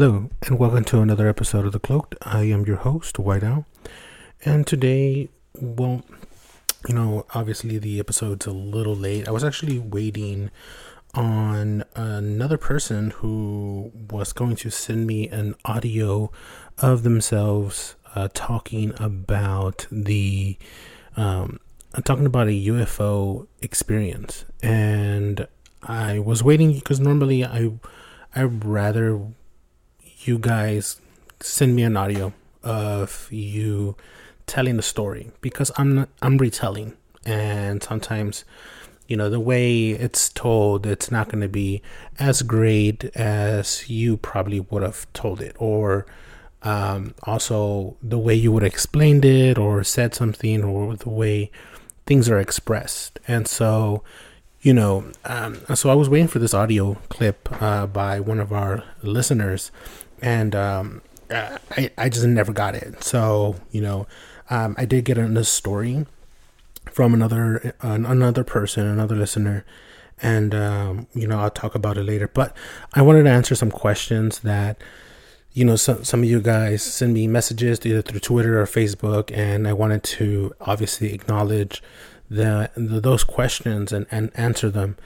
Hello, and welcome to another episode of The Cloaked. I am your host, White Owl. And today, well, you know, obviously the episode's a little late. I was actually waiting on another person who was going to send me an audio of themselves uh, talking about the, um, talking about a UFO experience. And I was waiting because normally I, I'd rather you guys send me an audio of you telling the story because I'm I'm retelling. And sometimes you know the way it's told it's not going to be as great as you probably would have told it. Or um, also the way you would have explained it or said something or the way things are expressed. And so you know um, so i was waiting for this audio clip uh, by one of our listeners and um, I I just never got it. So you know, um, I did get a story from another uh, another person, another listener, and um, you know I'll talk about it later. But I wanted to answer some questions that you know some some of you guys send me messages either through Twitter or Facebook, and I wanted to obviously acknowledge the, the those questions and and answer them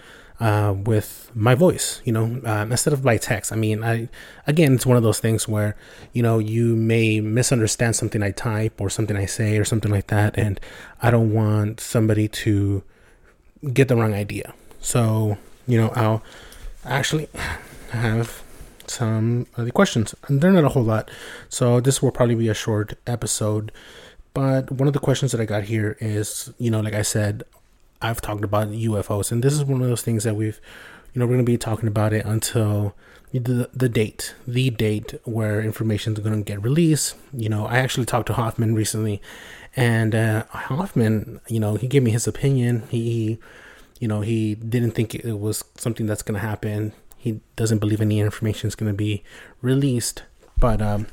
uh, with my voice, you know, um, instead of by text. I mean, I again, it's one of those things where you know you may misunderstand something I type or something I say or something like that, and I don't want somebody to get the wrong idea. So you know, I'll actually have some of the questions, and they're not a whole lot, so this will probably be a short episode. But one of the questions that I got here is, you know, like I said, I've talked about UFOs, and this is one of those things that we've, you know, we're going to be talking about it until the the date, the date where information is going to get released. You know, I actually talked to Hoffman recently, and uh, Hoffman, you know, he gave me his opinion. He, you know, he didn't think it was something that's going to happen. He doesn't believe any information is going to be released, but um,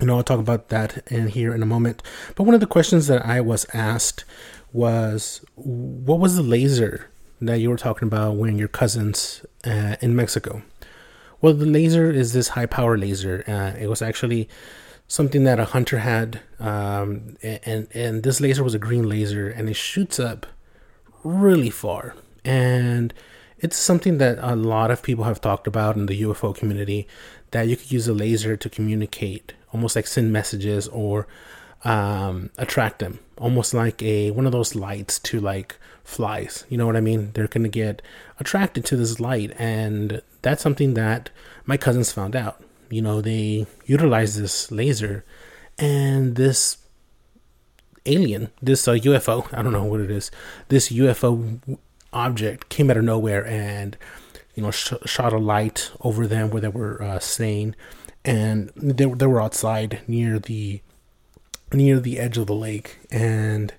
you know, I'll talk about that in here in a moment. But one of the questions that I was asked was what was the laser that you were talking about when your cousins uh, in Mexico? Well, the laser is this high power laser. Uh, it was actually something that a hunter had, um, and and this laser was a green laser, and it shoots up really far. And it's something that a lot of people have talked about in the UFO community that you could use a laser to communicate, almost like send messages or um, attract them, almost like a one of those lights to like flies. You know what I mean? They're gonna get attracted to this light, and that's something that my cousins found out. You know, they utilize this laser, and this alien, this uh, UFO, I don't know what it is, this UFO object came out of nowhere and you know sh- shot a light over them where they were uh, staying, and they they were outside near the near the edge of the lake and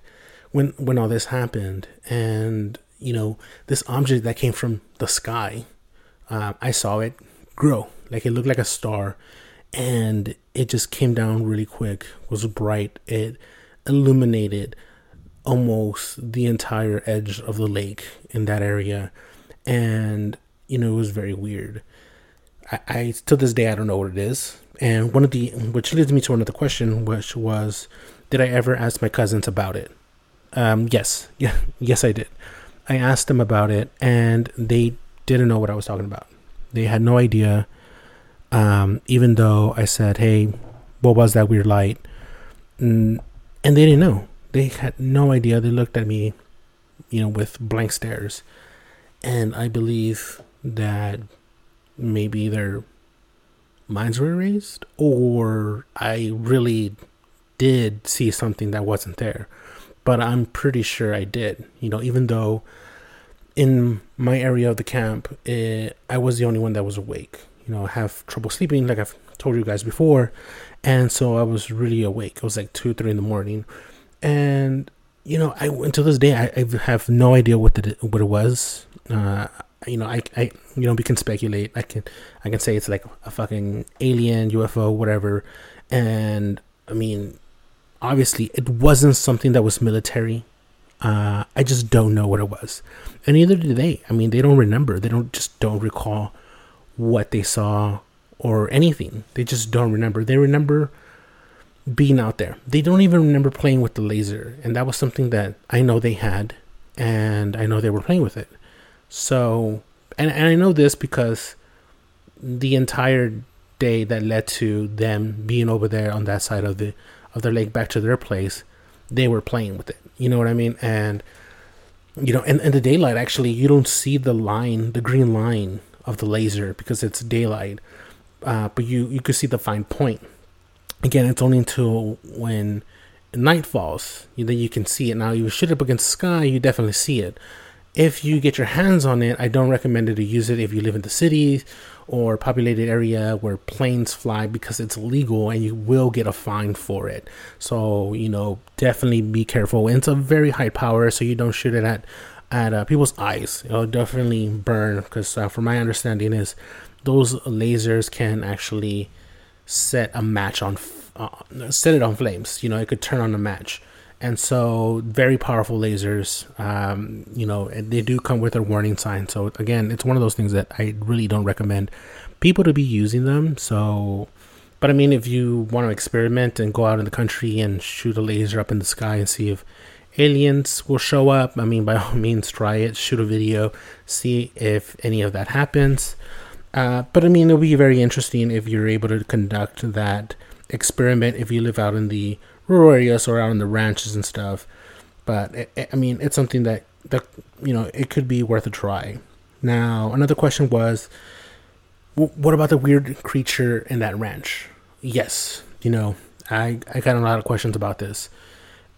when when all this happened and you know this object that came from the sky uh, i saw it grow like it looked like a star and it just came down really quick was bright it illuminated almost the entire edge of the lake in that area and you know it was very weird I, I to this day i don't know what it is and one of the, which leads me to another question, which was, did I ever ask my cousins about it? Um, yes, yeah, yes, I did. I asked them about it, and they didn't know what I was talking about. They had no idea. Um, even though I said, "Hey, what was that weird light?" and, and they didn't know. They had no idea. They looked at me, you know, with blank stares, and I believe that maybe they're minds were erased or I really did see something that wasn't there. But I'm pretty sure I did. You know, even though in my area of the camp, it, I was the only one that was awake. You know, I have trouble sleeping, like I've told you guys before, and so I was really awake. It was like two, three in the morning, and you know, I until this day I, I have no idea what the what it was. Uh, you know, I, I, you know, we can speculate. I can, I can say it's like a fucking alien, UFO, whatever. And I mean, obviously, it wasn't something that was military. Uh, I just don't know what it was, and neither do they. I mean, they don't remember. They don't just don't recall what they saw or anything. They just don't remember. They remember being out there. They don't even remember playing with the laser, and that was something that I know they had, and I know they were playing with it. So, and, and I know this because the entire day that led to them being over there on that side of the of their lake back to their place, they were playing with it. You know what I mean? And you know, in, in the daylight, actually, you don't see the line, the green line of the laser because it's daylight. Uh, but you you could see the fine point. Again, it's only until when night falls then you can see it. Now, you shoot up against the sky, you definitely see it if you get your hands on it, I don't recommend it to use it if you live in the cities or populated area where planes fly because it's illegal and you will get a fine for it. So you know, definitely be careful. And it's a very high power, so you don't shoot it at at uh, people's eyes. It'll definitely burn because, uh, from my understanding, is those lasers can actually set a match on uh, set it on flames. You know, it could turn on a match and so very powerful lasers um, you know they do come with a warning sign. So again it's one of those things that i really don't recommend people to be using them. So but i mean if you want to experiment and go out in the country and shoot a laser up in the sky and see if aliens will show up i mean by all means try it shoot a video see if any of that happens. Uh, but i mean it'll be very interesting if you're able to conduct that experiment if you live out in the areas or out in the ranches and stuff. But it, I mean, it's something that that you know it could be worth a try. Now, another question was, what about the weird creature in that ranch? Yes, you know, I I got a lot of questions about this.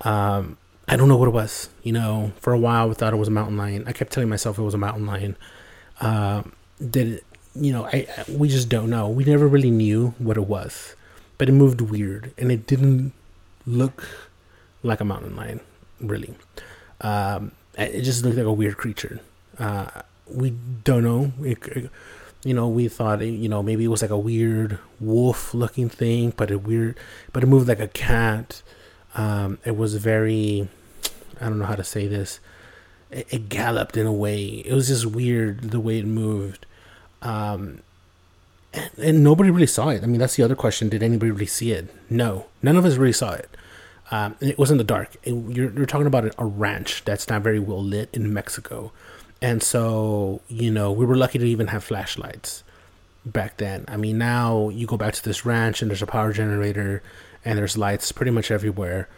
Um, I don't know what it was. You know, for a while we thought it was a mountain lion. I kept telling myself it was a mountain lion. Uh, did it, you know? I we just don't know. We never really knew what it was, but it moved weird, and it didn't look like a mountain lion, really. Um, it just looked like a weird creature. Uh, we don't know. It, you know, we thought, you know, maybe it was like a weird wolf-looking thing, but it weird, but it moved like a cat. Um, it was very, I don't know how to say this. It, it, galloped in a way. It was just weird the way it moved. Um, and, and, nobody really saw it. I mean, that's the other question. Did anybody really see it? No, none of us really saw it. Um, it was in the dark. It, you're, you're, talking about a ranch that's not very well lit in Mexico. And so, you know, we were lucky to even have flashlights back then. I mean, now you go back to this ranch and there's a power generator and there's lights pretty much everywhere.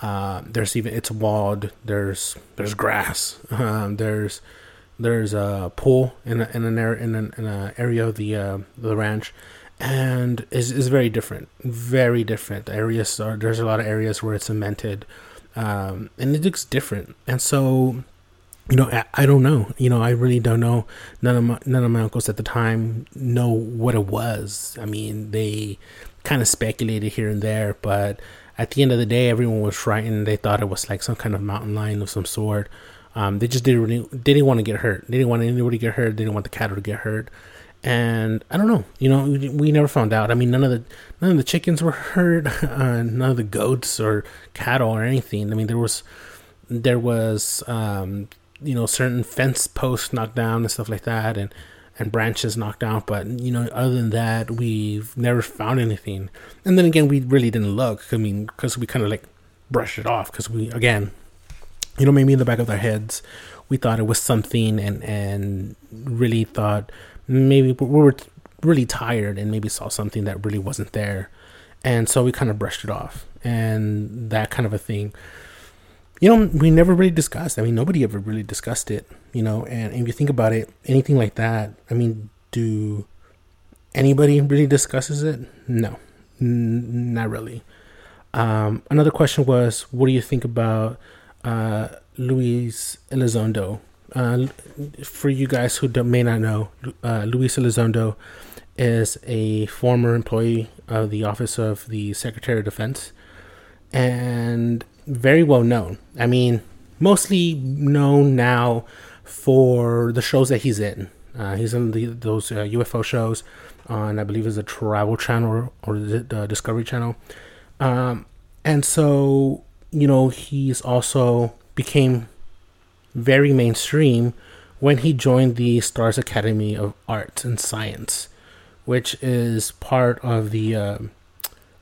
Uh, there's even it's walled. There's there's grass. Um, there's there's a pool in a, in an area in an, in an area of the uh, the ranch, and is is very different, very different. areas are there's a lot of areas where it's cemented, um, and it looks different. And so, you know, I, I, don't know. You know, I really don't know. None of my none of my uncles at the time know what it was. I mean, they kind of speculated here and there, but at the end of the day, everyone was frightened. They thought it was like some kind of mountain lion of some sort. Um, they just didn't really, they didn't want to get hurt. They didn't want anybody to get hurt. They didn't want the cattle to get hurt and I don't know. You know, we, we, never found out. I mean, none of the none of the chickens were hurt. Uh, none of the goats or cattle or anything. I mean, there was there was um, you know certain fence posts knocked down and stuff like that, and and branches knocked out. But you know, other than that, we've never found anything. And then again, we really didn't look. I mean, because we kind of like brushed it off because we again, you know, maybe in the back of our heads, we thought it was something, and and really thought maybe we were really tired and maybe saw something that really wasn't there. And so we kind of brushed it off and that kind of a thing. You know, we never really discussed. I mean, nobody ever really discussed it, you know. And if you think about it, anything like that, I mean, do anybody really discusses it? No, N- not really. Um, another question was, what do you think about uh, Luis Elizondo uh, for you guys who may not know, uh, Luis Elizondo is a former employee of the Office of the Secretary of Defense and very well known. I mean, mostly known now for the shows that he's in. Uh, he's in the, those uh, UFO shows on, I believe, is a Travel Channel or the Discovery Channel. Um, and so, you know, he's also became very mainstream when he joined the Stars Academy of Arts and Science, which is part of the uh,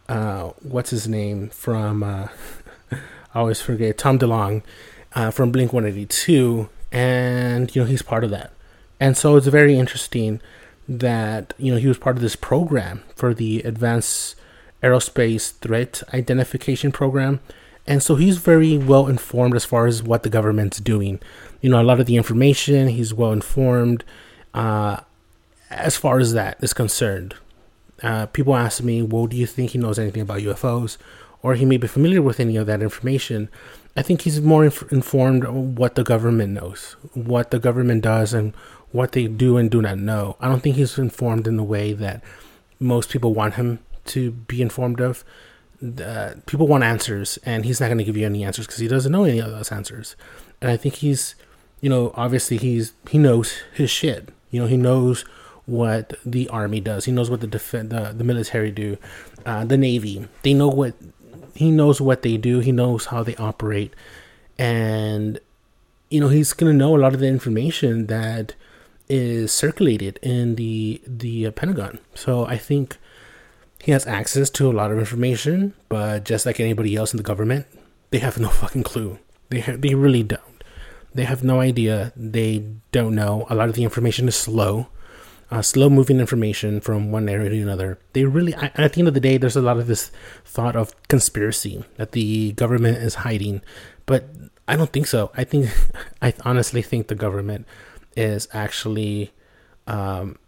uh, what's his name from uh, I always forget Tom DeLonge uh, from Blink One Eighty Two, and you know he's part of that, and so it's very interesting that you know he was part of this program for the Advanced Aerospace Threat Identification Program, and so he's very well informed as far as what the government's doing. You know, a lot of the information he's well informed uh, as far as that is concerned. Uh, people ask me, well, do you think he knows anything about UFOs? Or he may be familiar with any of that information. I think he's more inf- informed what the government knows, what the government does, and what they do and do not know. I don't think he's informed in the way that most people want him to be informed of. People want answers, and he's not going to give you any answers because he doesn't know any of those answers. And I think he's, you know, obviously he's he knows his shit. You know, he knows what the army does. He knows what the def- the, the military do, uh, the navy. They know what he knows what they do. He knows how they operate, and you know he's gonna know a lot of the information that is circulated in the the Pentagon. So I think he has access to a lot of information, but just like anybody else in the government, they have no fucking clue. They ha- they really don't. They have no idea. They don't know. A lot of the information is slow uh, slow moving information from one area to another. They really, at the end of the day, there's a lot of this thought of conspiracy that the government is hiding, but I don't think so. I think, I honestly think the government is actually, um,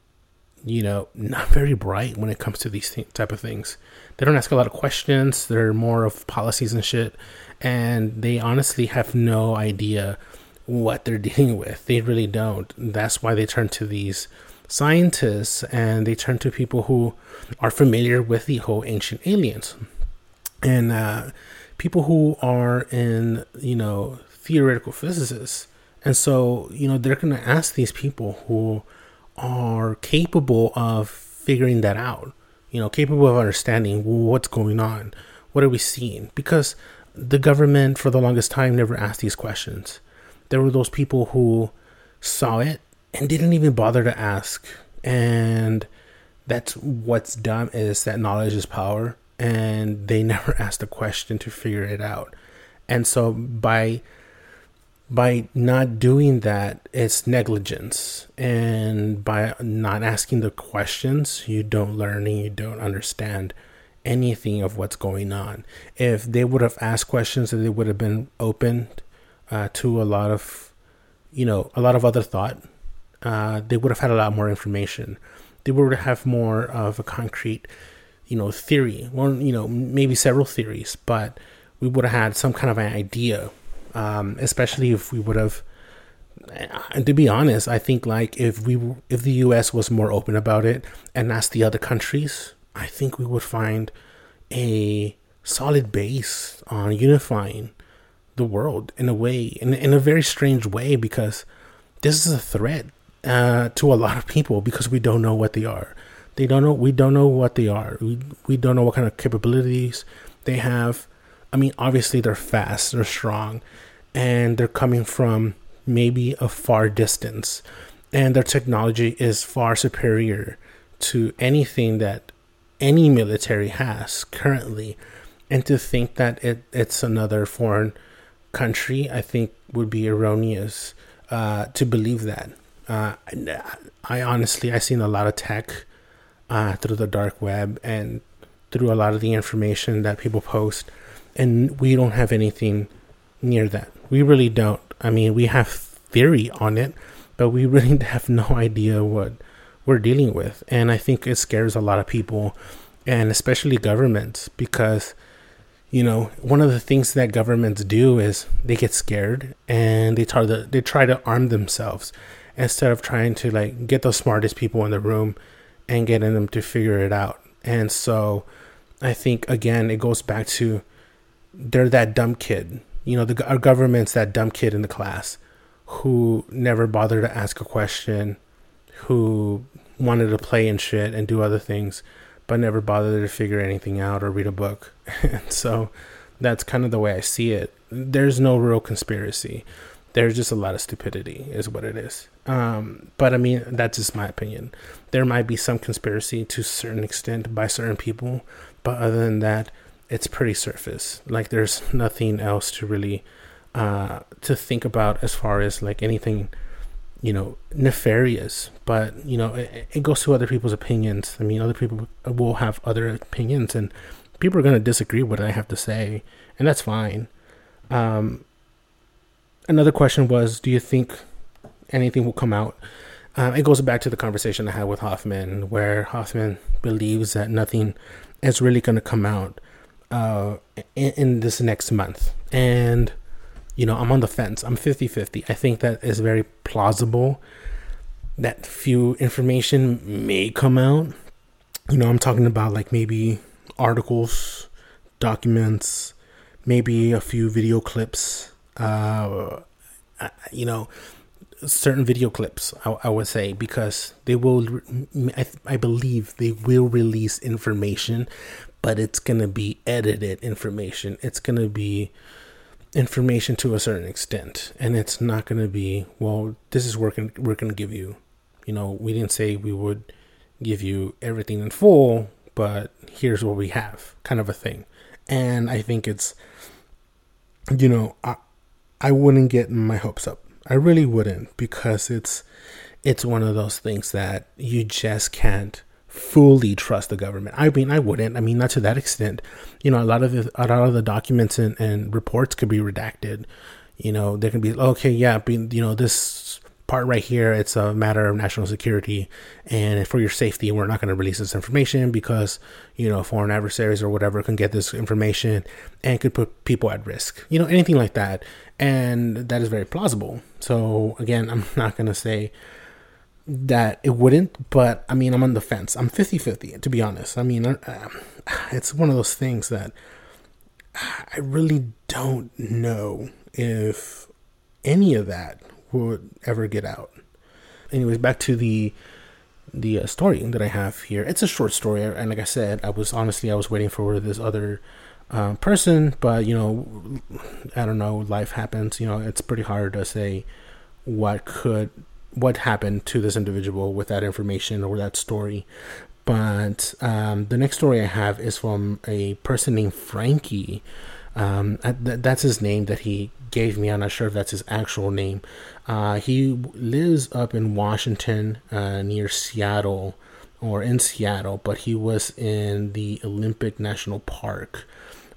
you know, not very bright when it comes to these th- type of things. They don't ask a lot of questions. They're more of policies and shit, and they honestly have no idea what they're dealing with. They really don't. That's why they turn to these scientists and they turn to people who are familiar with the whole ancient aliens and uh, people who are in you know theoretical physicists and so you know they're going to ask these people who are capable of figuring that out you know capable of understanding what's going on what are we seeing because the government for the longest time never asked these questions there were those people who saw it and didn't even bother to ask. And that's what's dumb is that knowledge is power, and they never asked the question to figure it out. And so by by not doing that, it's negligence. And by not asking the questions, you don't learn and you don't understand anything of what's going on. If they would have asked questions, they would have been open uh, to a lot of, you know, a lot of other thought uh, they would have had a lot more information. They would have more of a concrete, you know, theory. Or you know, maybe several theories, but we would have had some kind of an idea. Um, especially if we would have. And to be honest, I think like if we if the U.S. was more open about it and asked the other countries, I think we would find a solid base on unifying the world in a way, in in a very strange way, because this is a threat uh, to a lot of people because we don't know what they are. They don't know. We don't know what they are. We we don't know what kind of capabilities they have. I mean, obviously they're fast, they're strong, and they're coming from maybe a far distance, and their technology is far superior to anything that any military has currently. And to think that it, it's another foreign country, I think would be erroneous uh, to believe that. Uh, I honestly i've seen a lot of tech uh, through the dark web and through a lot of the information that people post, and we don't have anything near that. We really don't. I mean, we have theory on it, but we really have no idea what we're dealing with, and I think it scares a lot of people, and especially governments, because you know one of the things that governments do is they get scared and they try to they try to arm themselves instead of trying to like get the smartest people in the room and getting them to figure it out. And so I think again it goes back to they're that dumb kid. You know, the our government's that dumb kid in the class who never bothered to ask a question, who wanted to play and shit and do other things, but never bothered to figure anything out or read a book. and so that's kind of the way I see it. There's no real conspiracy. There's just a lot of stupidity, is what it is. Um, but I mean, that's just my opinion. There might be some conspiracy to a certain extent by certain people, but other than that, it's pretty surface. Like there's nothing else to really uh, to think about as far as like anything, you know, nefarious. But you know, it, it goes to other people's opinions. I mean, other people will have other opinions, and people are going to disagree with what I have to say, and that's fine. Um, another question was, do you think anything will come out? Um, it goes back to the conversation I had with Hoffman, where Hoffman believes that nothing is really going to come out uh, in, in, this next month. And, you know, I'm on the fence. I'm 50 50. I think that is very plausible that few information may come out. You know, I'm talking about like maybe articles, documents, maybe a few video clips. Uh, you know, certain video clips. I, I, would say because they will. I, I believe they will release information, but it's gonna be edited information. It's gonna be information to a certain extent, and it's not gonna be well. This is working. We're gonna give you. You know, we didn't say we would give you everything in full but here's what we have, kind of a thing. And I think it's, you know, I, I wouldn't get my hopes up. I really wouldn't because it's, it's one of those things that you just can't fully trust the government. I mean, I wouldn't. I mean, not to that extent. You know, a lot of the, a lot of the documents and, and reports could be redacted. You know, there can be okay, yeah, being you know this part right here, it's a matter of national security and for your safety. We're not going to release this information because, you know, foreign adversaries or whatever can get this information and could put people at risk, you know, anything like that. And that is very plausible. So, again, I'm not going to say that it wouldn't, but I mean, I'm on the fence. I'm 50 50, to be honest. I mean, uh, it's one of those things that I really don't know if any of that would ever get out. Anyways, back to the the uh, story that I have here. It's a short story, and like I said, I was honestly I was waiting for this other uh, person, but you know, I don't know. Life happens. You know, it's pretty hard to say what could what happened to this individual with that information or that story. But um, the next story I have is from a person named Frankie. Um, th- that's his name that he gave me. I'm not sure if that's his actual name. Uh, he lives up in Washington, uh, near Seattle, or in Seattle, but he was in the Olympic National Park.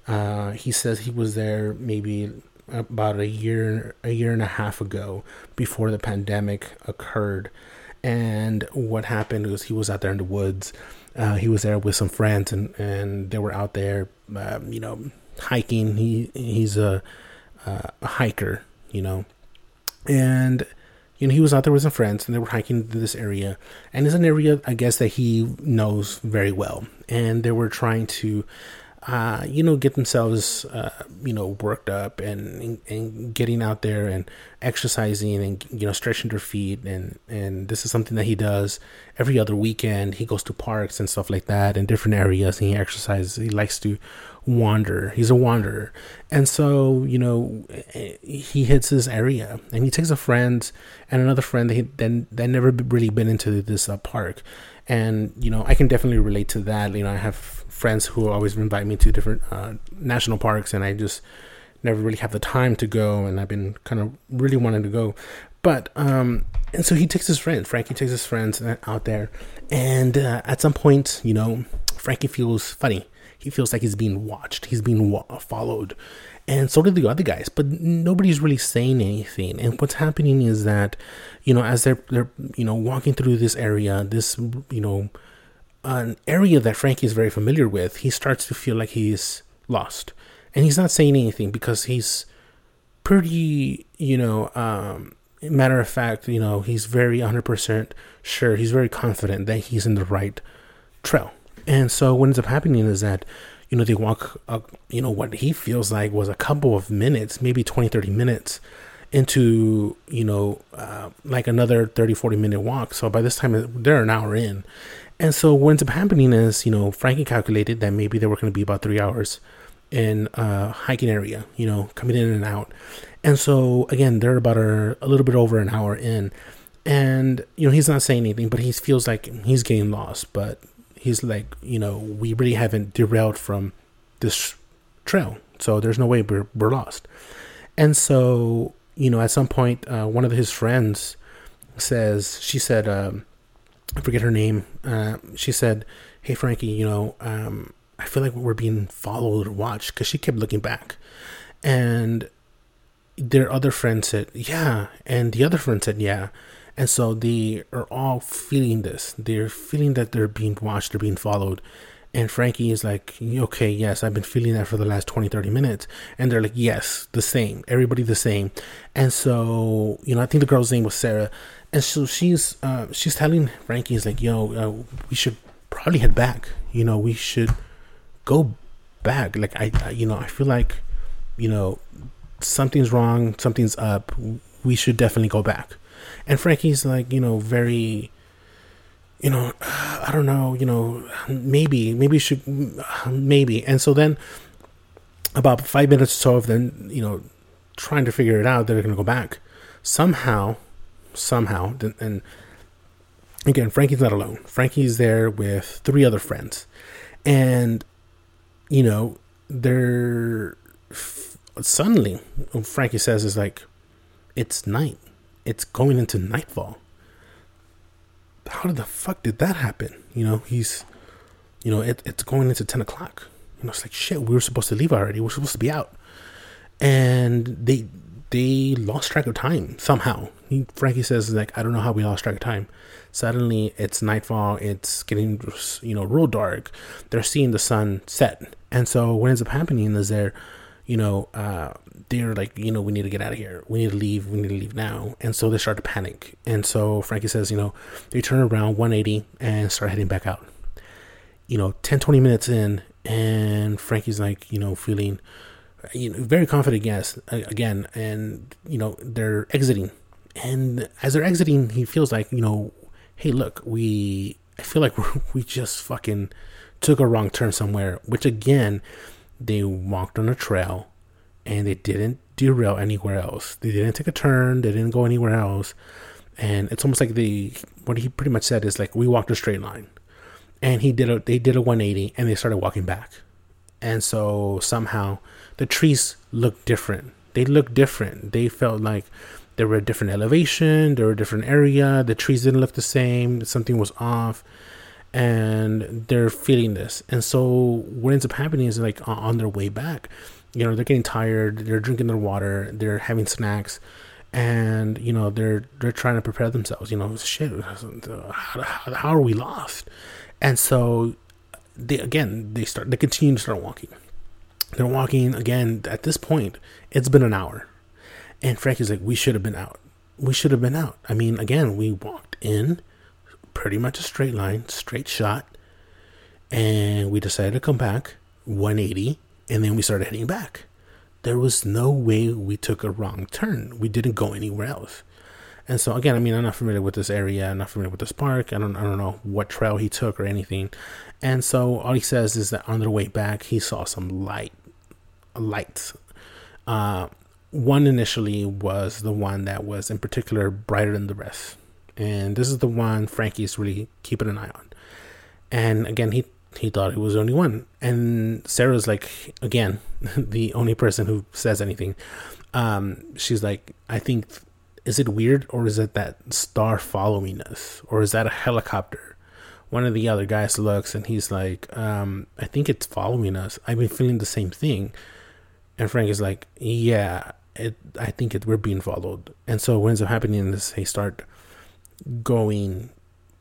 Uh, he says he was there maybe about a year, a year and a half ago, before the pandemic occurred. And what happened was he was out there in the woods. Uh, he was there with some friends, and, and they were out there, um, you know, hiking. He he's a, a hiker, you know, and you know he was out there with some friends, and they were hiking to this area, and it's an area I guess that he knows very well, and they were trying to. Uh, you know, get themselves, uh, you know, worked up and, and, getting out there and exercising and you know stretching their feet and and this is something that he does every other weekend. He goes to parks and stuff like that in different areas and he exercises. He likes to wander. He's a wanderer. And so, you know, he hits this area and he takes a friend and another friend that he, then that never really been into this uh, park. And, you know, I can definitely relate to that. You know, I have friends who always invite me to different uh, national parks and I just never really have the time to go and I've been kind of really wanting to go. But um and so he takes his friends, Frankie takes his friends uh, out there and uh, at some point, you know, Frankie feels funny he feels like he's being watched, he's being wa- followed, and so do the other guys. But nobody's really saying anything. And what's happening is that, you know, as they're they're you know walking through this area, this you know, an area that Frankie is very familiar with, he starts to feel like he's lost, and he's not saying anything because he's pretty, you know, um, matter of fact, you know, he's very 100% sure, he's very confident that he's in the right trail. And so what ends up happening is that, you know, they walk, uh, you know, what he feels like was a couple of minutes, maybe 20, 30 minutes into, you know, uh, like another 30, 40 minute walk. So by this time, they're an hour in. And so what ends up happening is, you know, Frankie calculated that maybe they were going to be about three hours in a hiking area, you know, coming in and out. And so again, they're about a, a little bit over an hour in. And, you know, he's not saying anything, but he feels like he's getting lost. But he's like, you know, we really haven't derailed from this trail. So there's no way we're, we're lost. And so, you know, at some point, uh, one of his friends says, she said, um, I forget her name. Uh, she said, Hey, Frankie, you know, um, I feel like we're being followed or watched because she kept looking back. And their other friend said, Yeah. And the other friend said, Yeah. And so they are all feeling this. They're feeling that they're being watched, they're being followed. And Frankie is like, okay, yes, I've been feeling that for the last 20, 30 minutes. And they're like, yes, the same. Everybody the same. And so, you know, I think the girl's name was Sarah. And so she's, uh, she's telling Frankie, is like, yo, uh, we should probably head back. You know, we should go back. Like, I, I, you know, I feel like, you know, something's wrong, something's up. We should definitely go back. And Frankie's like, you know, very, you know, I don't know, you know, maybe, maybe should, maybe. And so then about five minutes or so of them, you know, trying to figure it out, they're going to go back. Somehow, somehow, and again, Frankie's not alone. Frankie's there with three other friends. And, you know, they're suddenly, Frankie says, is like, it's night it's going into nightfall. How did the fuck did that happen? You know, he's, you know, it, it's going into 10 o'clock. You know, it's like, shit, we were supposed to leave already. We're supposed to be out. And they, they lost track of time somehow. He, Frankie says, like, I don't know how we lost track of time. Suddenly it's nightfall. It's getting, you know, real dark. They're seeing the sun set. And so what ends up happening is they're, you know, uh, they're like, you know, we need to get out of here. We need to leave. We need to leave now. And so they start to panic. And so Frankie says, you know, they turn around 180 and start heading back out. You know, 10, 20 minutes in, and Frankie's like, you know, feeling you know, very confident, yes, again. And, you know, they're exiting. And as they're exiting, he feels like, you know, hey, look, we, I feel like we just fucking took a wrong turn somewhere, which again, they walked on a trail and they didn't derail anywhere else. They didn't take a turn. They didn't go anywhere else. And it's almost like the what he pretty much said is like we walked a straight line, and he did a they did a 180 and they started walking back, and so somehow the trees looked different. They looked different. They felt like they were a different elevation. They were a different area. The trees didn't look the same. Something was off and they're feeling this. And so what ends up happening is like on their way back, you know, they're getting tired, they're drinking their water, they're having snacks, and you know they're they're trying to prepare themselves. You know, shit, how, how are we lost? And so they again they start they continue to start walking. They're walking again. At this point, it's been an hour, and Frankie's like, "We should have been out. We should have been out." I mean, again, we walked in pretty much a straight line, straight shot. And we decided to come back 180 and then we started heading back. There was no way we took a wrong turn. We didn't go anywhere else. And so again, I mean, I'm not familiar with this area. I'm not familiar with this park. I don't, I don't know what trail he took or anything. And so all he says is that on their way back, he saw some light, lights. Uh, one initially was the one that was in particular brighter than the rest and this is the one Frankie's really keeping an eye on. And again, he he thought it was the only one, and Sarah's like again the only person who says anything. Um, she's like, I think, is it weird or is it that star following us or is that a helicopter? One of the other guys looks and he's like, um, I think it's following us. I've been feeling the same thing. And Frank is like, Yeah, it, I think it, we're being followed. And so what ends up happening is they start going,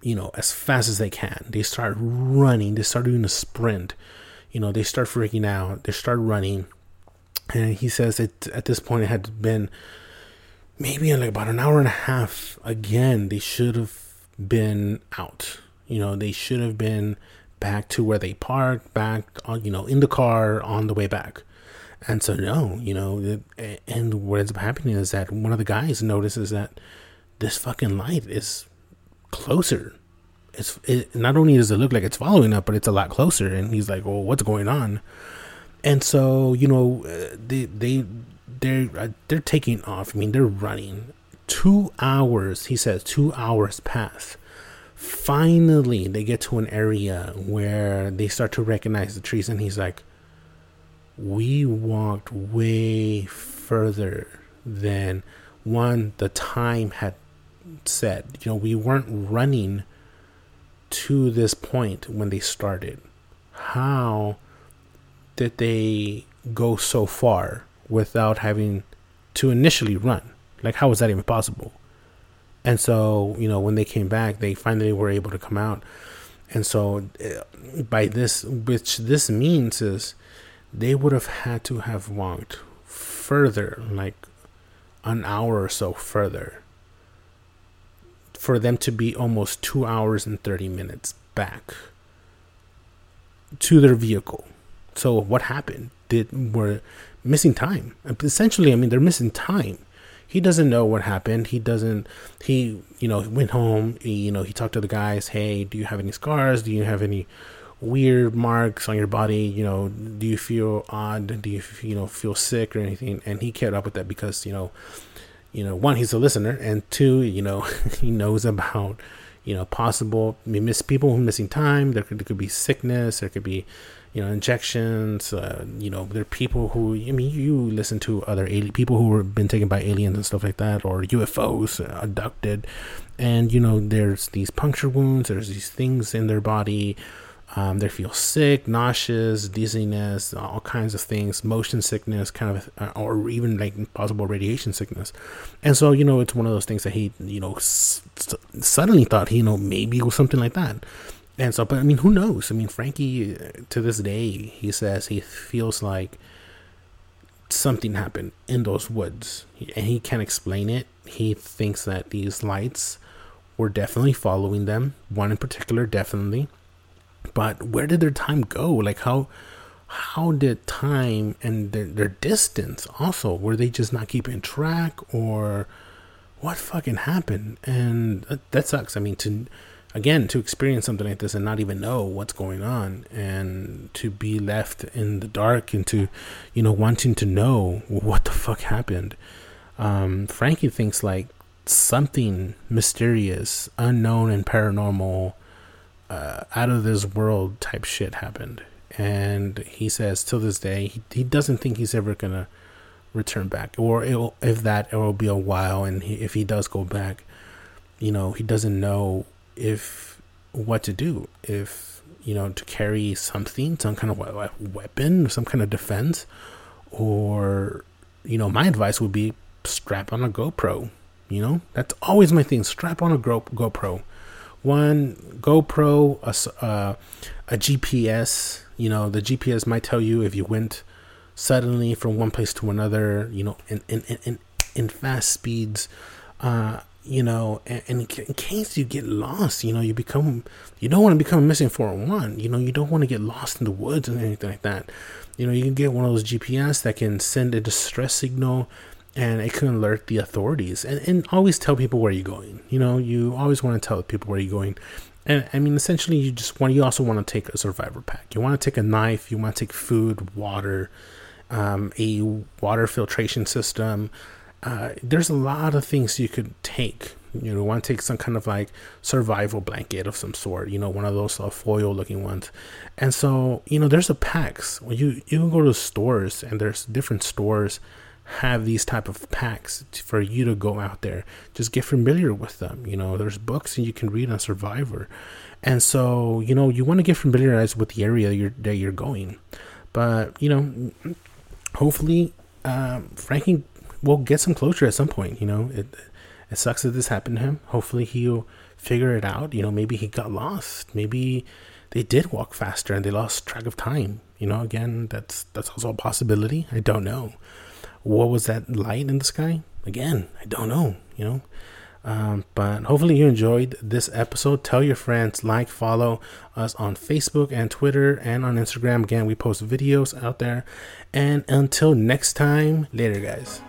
you know, as fast as they can. They start running. They start doing a sprint. You know, they start freaking out. They start running. And he says that at this point it had been maybe in like about an hour and a half, again, they should have been out. You know, they should have been back to where they parked, back on, you know, in the car on the way back. And so, no, you know, and what ends up happening is that one of the guys notices that this fucking light is closer. It's it, not only does it look like it's following up, but it's a lot closer. And he's like, "Well, what's going on?" And so, you know, uh, they they they're uh, they're taking off. I mean, they're running. Two hours, he says, two hours pass. Finally, they get to an area where they start to recognize the trees, and he's like, "We walked way further than one the time had said. You know, we weren't running to this point when they started. How did they go so far without having to initially run? Like, how was that even possible? And so, you know, when they came back, they finally were able to come out. And so, uh, by this, which this means is they would have had to have walked further, like an hour or so further for them to be almost two hours and 30 minutes back to their vehicle. So what happened? Did were missing time? Essentially, I mean, they're missing time. He doesn't know what happened. He doesn't. He, you know, went home. He, you know, he talked to the guys. Hey, do you have any scars? Do you have any weird marks on your body? You know, do you feel odd? Do you, you know, feel sick or anything? And he kept up with that because you know you know, one, he's a listener, and two, you know, he knows about, you know, possible miss people who are missing time. There could, there could be sickness. There could be, you know, injections. Uh, you know, there are people who I mean, you listen to other alien people who have been taken by aliens and stuff like that, or UFOs uh, abducted, and you know, there's these puncture wounds. There's these things in their body um, they feel sick, nauseous, dizziness, all kinds of things, motion sickness, kind of, uh, or even like possible radiation sickness. And so, you know, it's one of those things that he, you know, s- suddenly thought, you know, maybe it was something like that. And so, but I mean, who knows? I mean, Frankie, uh, to this day, he says he feels like something happened in those woods and he can't explain it. He thinks that these lights were definitely following them, one in particular, definitely but where did their time go? Like how how did time and their, their distance also were they just not keeping track or what fucking happened? And that, that sucks. I mean to again to experience something like this and not even know what's going on and to be left in the dark and to you know wanting to know what the fuck happened um, frankie thinks like something mysterious unknown and paranormal uh, out of this world type shit happened. And he says till this day he, he doesn't think he's ever gonna return back, or if that it will be a while. And he, if he does go back, you know he doesn't know if what to do. If you know to carry something, some kind of weapon, some kind of defense, or you know my advice would be strap on a GoPro. You know that's always my thing. Strap on a Go, GoPro one GoPro, a, uh, a GPS. You know, the GPS might tell you if you went suddenly from one place to another. You know, in in in in fast speeds. Uh, you know, and, and, in case you get lost, you know, you become, you don't want to become a missing 401. You know, you don't want to get lost in the woods and anything like that. You know, you can get one of those GPS that can send a distress signal and it can alert the authorities and, and always tell people where you're going. You know you always want to tell people where you're going. And i mean essentially you just want you also want to take a survivor pack. You want to take a knife you want to take food water um, a water filtration system. Uh, there's a lot of things you could take. You know want to take some kind of like survival blanket of some sort you know one of those uh, foil looking ones. And so you know there's a packs. You you can go to stores and there's different stores have these type of packs for you to go out there. Just get familiar with them you know? There's books and you can read on survivor. And so you know you want to get familiarized with the area you're, that you're going. But you know hopefully um, frankie will get some closure at some point you know? It it sucks that this happened to him. Hopefully he'll figure it out. You know maybe he got lost. Maybe they did walk faster and they lost track of time. You know again that's that's also a possibility. I don't know what was that light in the sky? Again, I don't know, you know. Um, but hopefully you enjoyed this episode. Tell your friends, like, follow us on Facebook and Twitter and on Instagram. Again, we post videos out there. And until next time, later, guys.